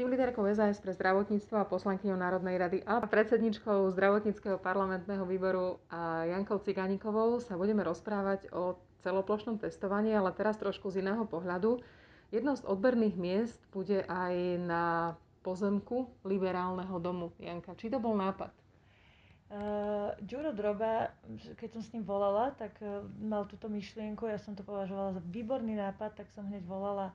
tým líderkou SAS pre zdravotníctvo a poslankyňou Národnej rady a predsedničkou zdravotníckého parlamentného výboru a Jankou Cigánikovou sa budeme rozprávať o celoplošnom testovaní, ale teraz trošku z iného pohľadu. Jedno z odberných miest bude aj na pozemku liberálneho domu. Janka, či to bol nápad? Uh, Ďuro Droba, keď som s ním volala, tak uh, mal túto myšlienku, ja som to považovala za výborný nápad, tak som hneď volala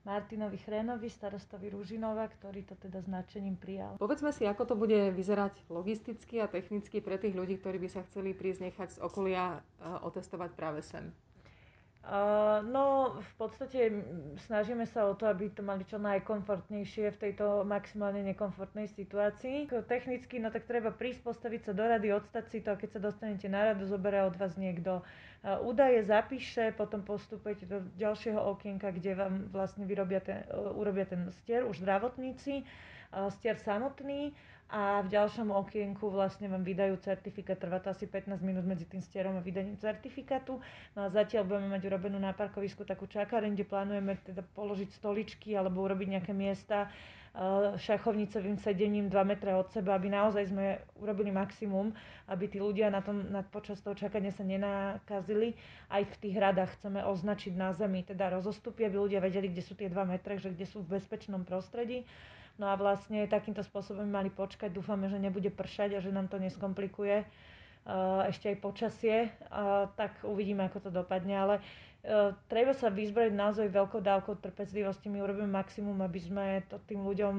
Martinovi Chrenovi, starostovi Ružinova, ktorý to teda značením prijal. Povedzme si, ako to bude vyzerať logisticky a technicky pre tých ľudí, ktorí by sa chceli prísť nechať z okolia uh, otestovať práve sem. Uh, no, v podstate snažíme sa o to, aby to mali čo najkomfortnejšie v tejto maximálne nekomfortnej situácii. Technicky, no tak treba prísť, postaviť sa do rady, odstať si to a keď sa dostanete na radu, zoberie od vás niekto uh, údaje, zapíše, potom postupujete do ďalšieho okienka, kde vám vlastne vyrobia ten, uh, urobia ten stier, už zdravotníci, stier samotný a v ďalšom okienku vlastne vám vydajú certifikát. Trvá to asi 15 minút medzi tým stierom a vydaním certifikátu. No a zatiaľ budeme mať urobenú na parkovisku takú čakáreň, kde plánujeme teda položiť stoličky alebo urobiť nejaké miesta šachovnicovým sedením 2 metre od seba, aby naozaj sme urobili maximum, aby tí ľudia na tom, na, počas toho čakania sa nenakazili. Aj v tých radách chceme označiť na zemi, teda rozostupy, aby ľudia vedeli, kde sú tie 2 metre, že kde sú v bezpečnom prostredí. No a vlastne takýmto spôsobom mali počkať. Dúfame, že nebude pršať a že nám to neskomplikuje uh, ešte aj počasie. Tak uvidíme, ako to dopadne. Ale treba sa vyzbrojiť naozaj veľkou dávkou trpezlivosti. My urobíme maximum, aby sme to tým ľuďom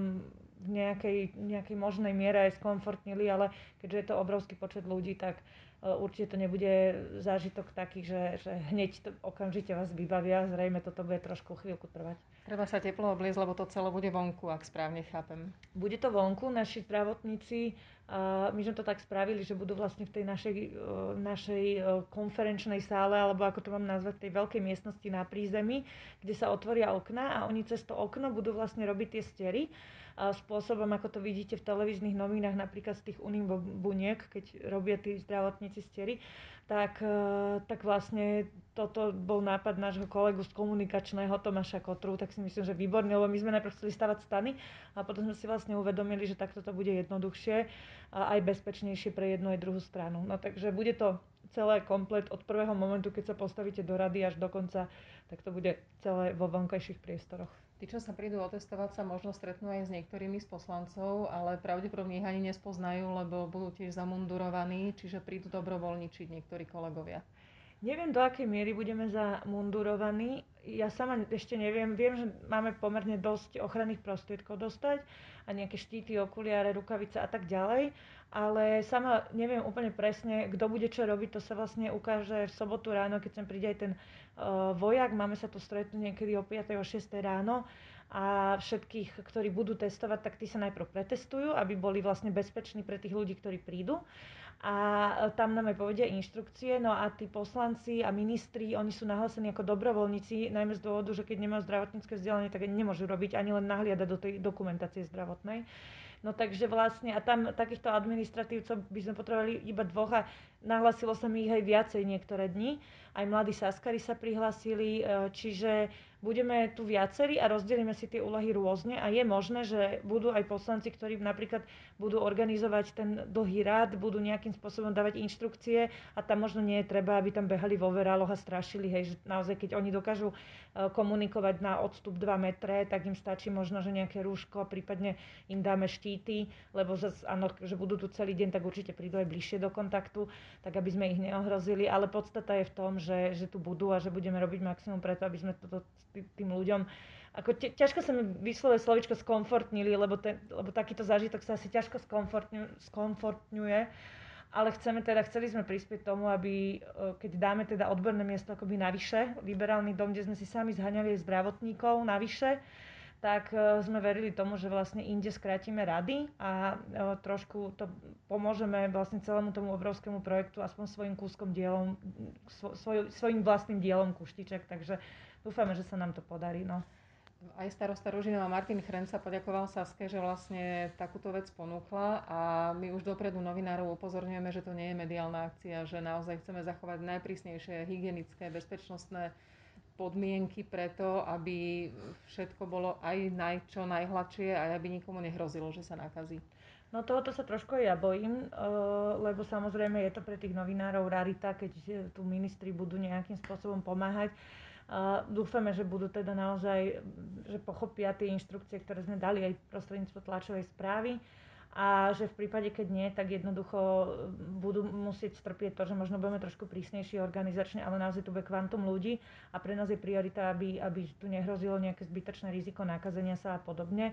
v nejakej, nejakej možnej miere aj skomfortnili, ale keďže je to obrovský počet ľudí, tak určite to nebude zážitok taký, že, že hneď to okamžite vás vybavia. Zrejme toto bude trošku chvíľku trvať. Treba sa teplo obliecť, lebo to celé bude vonku, ak správne chápem. Bude to vonku, naši zdravotníci, my sme to tak spravili, že budú vlastne v tej našej, našej konferenčnej sále, alebo ako to mám nazvať, tej veľkej miestnosti na prízemí, kde sa otvoria okna a oni cez to okno budú vlastne robiť tie stery spôsobom, ako to vidíte v televíznych novinách, napríklad z tých unibuniek, keď robia tí zdravotníci stery, tak, e, tak vlastne toto bol nápad nášho kolegu z komunikačného Tomáša Kotru, tak si myslím, že výborný, lebo my sme najprv chceli stavať stany a potom sme si vlastne uvedomili, že takto to bude jednoduchšie a aj bezpečnejšie pre jednu aj druhú stranu. No takže bude to celé komplet od prvého momentu, keď sa postavíte do rady až do konca, tak to bude celé vo vonkajších priestoroch. Tí, čo sa prídu otestovať, sa možno stretnú aj s niektorými z poslancov, ale pravdepodobne ich ani nespoznajú, lebo budú tiež zamundurovaní, čiže prídu dobrovoľničiť niektorí kolegovia. Neviem, do akej miery budeme zamundurovaní. Ja sama ešte neviem. Viem, že máme pomerne dosť ochranných prostriedkov dostať a nejaké štíty, okuliare, rukavice a tak ďalej. Ale sama neviem úplne presne, kto bude čo robiť. To sa vlastne ukáže v sobotu ráno, keď sem príde aj ten uh, vojak. Máme sa tu stretnúť niekedy o 5. o 6. ráno a všetkých, ktorí budú testovať, tak tí sa najprv pretestujú, aby boli vlastne bezpeční pre tých ľudí, ktorí prídu a tam nám aj povedia inštrukcie. No a tí poslanci a ministri, oni sú nahlásení ako dobrovoľníci, najmä z dôvodu, že keď nemajú zdravotnícke vzdelanie, tak nemôžu robiť ani len nahliadať do tej dokumentácie zdravotnej. No takže vlastne, a tam takýchto administratívcov by sme potrebovali iba dvoch a nahlasilo sa mi ich aj viacej niektoré dni. Aj mladí saskari sa prihlásili, e, čiže budeme tu viacerí a rozdelíme si tie úlohy rôzne a je možné, že budú aj poslanci, ktorí napríklad budú organizovať ten dlhý rád, budú nejakým spôsobom dávať inštrukcie a tam možno nie je treba, aby tam behali vo veráloch a strašili, hej, že naozaj keď oni dokážu e, komunikovať na odstup 2 metre, tak im stačí možno, že nejaké rúško, prípadne im dáme štíty, lebo zase, áno, že budú tu celý deň, tak určite prídu aj bližšie do kontaktu, tak aby sme ich neohrozili, ale podstata je v tom, že, že tu budú a že budeme robiť maximum preto, aby sme toto tým ľuďom ako te, ťažko sa mi vyslovuje slovičko skomfortnili, lebo, ten, lebo takýto zážitok sa asi ťažko skomfortňuje, ale chceme teda, chceli sme prispieť tomu, aby e, keď dáme teda odborné miesto akoby navyše, liberálny dom, kde sme si sami zhaňali aj zdravotníkov navyše, tak e, sme verili tomu, že vlastne inde skrátime rady a e, trošku to pomôžeme vlastne celému tomu obrovskému projektu aspoň svojim kúskom dielom, svoj, svojim vlastným dielom kuštiček, takže dúfame, že sa nám to podarí. No. Aj starosta Ružinova Martin Chren sa poďakoval Saske, že vlastne takúto vec ponúkla a my už dopredu novinárov upozorňujeme, že to nie je mediálna akcia, že naozaj chceme zachovať najprísnejšie hygienické, bezpečnostné podmienky preto, aby všetko bolo aj naj, čo najhladšie a aby nikomu nehrozilo, že sa nakazí? No tohoto sa trošku aj ja bojím, lebo samozrejme je to pre tých novinárov rarita, keď tu ministri budú nejakým spôsobom pomáhať. Dúfame, že budú teda naozaj, že pochopia tie inštrukcie, ktoré sme dali aj prostredníctvom tlačovej správy a že v prípade, keď nie, tak jednoducho budú musieť strpieť to, že možno budeme trošku prísnejší organizačne, ale naozaj tu bude kvantum ľudí a pre nás je priorita, aby, aby tu nehrozilo nejaké zbytočné riziko nakazenia sa a podobne.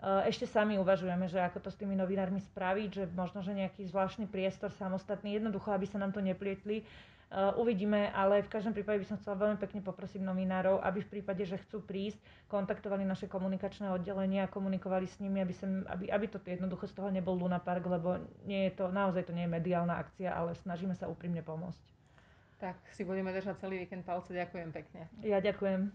Ešte sami uvažujeme, že ako to s tými novinármi spraviť, že možno, že nejaký zvláštny priestor samostatný, jednoducho, aby sa nám to neplietli Uh, uvidíme, ale v každom prípade by som chcela veľmi pekne poprosiť novinárov, aby v prípade, že chcú prísť, kontaktovali naše komunikačné oddelenie a komunikovali s nimi, aby, sem, aby, aby to jednoducho z toho nebol Luna Park, lebo nie je to, naozaj to nie je mediálna akcia, ale snažíme sa úprimne pomôcť. Tak si budeme držať celý víkend palce. Ďakujem pekne. Ja ďakujem.